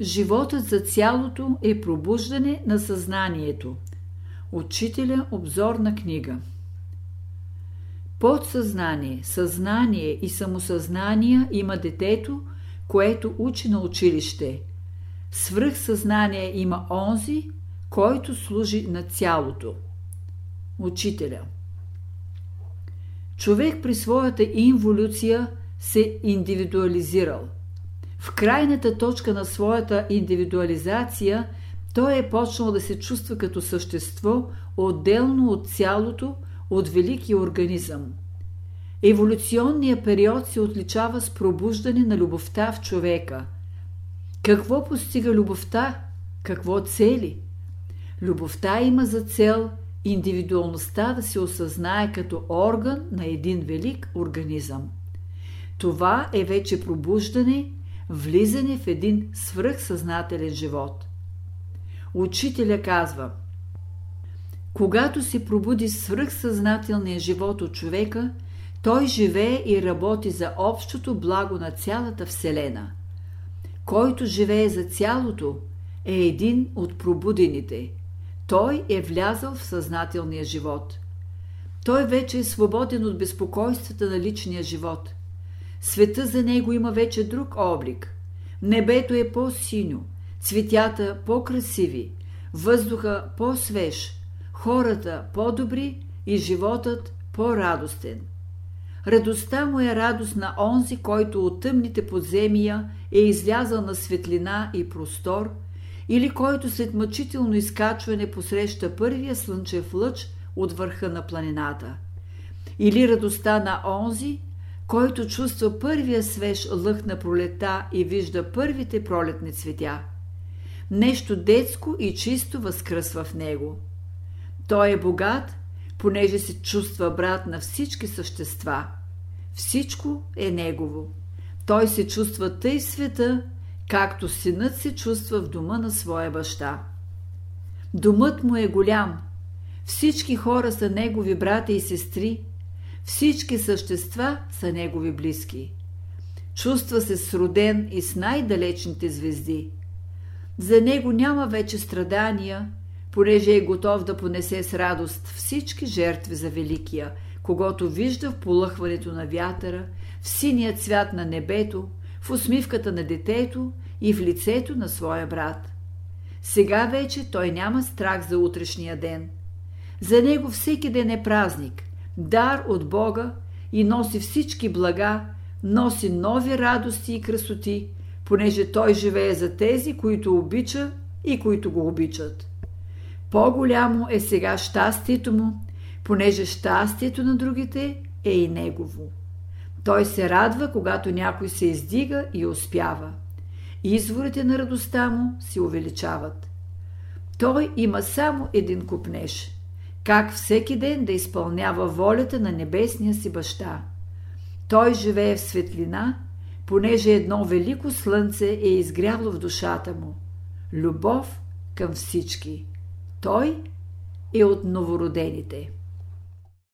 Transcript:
Животът за цялото е пробуждане на съзнанието. Учителя обзорна книга Подсъзнание, съзнание и самосъзнание има детето, което учи на училище. Свръхсъзнание има онзи, който служи на цялото. Учителя Човек при своята инволюция се индивидуализирал. В крайната точка на своята индивидуализация той е почнал да се чувства като същество, отделно от цялото, от великия организъм. Еволюционният период се отличава с пробуждане на любовта в човека. Какво постига любовта? Какво цели? Любовта има за цел индивидуалността да се осъзнае като орган на един велик организъм. Това е вече пробуждане, влизане в един свръхсъзнателен живот. Учителя казва Когато се пробуди свръхсъзнателния живот от човека, той живее и работи за общото благо на цялата Вселена. Който живее за цялото, е един от пробудените. Той е влязъл в съзнателния живот. Той вече е свободен от безпокойствата на личния живот. Света за него има вече друг облик. Небето е по-синьо, цветята по-красиви, въздуха по-свеж, хората по-добри и животът по-радостен. Радостта му е радост на онзи, който от тъмните подземия е излязъл на светлина и простор, или който след мъчително изкачване посреща първия слънчев лъч от върха на планината. Или радостта на онзи, който чувства първия свеж лъх на пролета и вижда първите пролетни цветя. Нещо детско и чисто възкръсва в него. Той е богат, понеже се чувства брат на всички същества. Всичко е негово. Той се чувства тъй света, както синът се чувства в дома на своя баща. Домът му е голям. Всички хора са негови брата и сестри. Всички същества са негови близки. Чувства се сроден и с най-далечните звезди. За него няма вече страдания, понеже е готов да понесе с радост всички жертви за Великия, когато вижда в полъхването на вятъра, в синия цвят на небето, в усмивката на детето и в лицето на своя брат. Сега вече той няма страх за утрешния ден. За него всеки ден е празник, дар от Бога и носи всички блага, носи нови радости и красоти, понеже той живее за тези, които обича и които го обичат. По-голямо е сега щастието му, понеже щастието на другите е и негово. Той се радва, когато някой се издига и успява. Изворите на радостта му се увеличават. Той има само един купнеж. Как всеки ден да изпълнява волята на небесния си баща. Той живее в светлина, понеже едно велико слънце е изгряло в душата му. Любов към всички. Той е от новородените.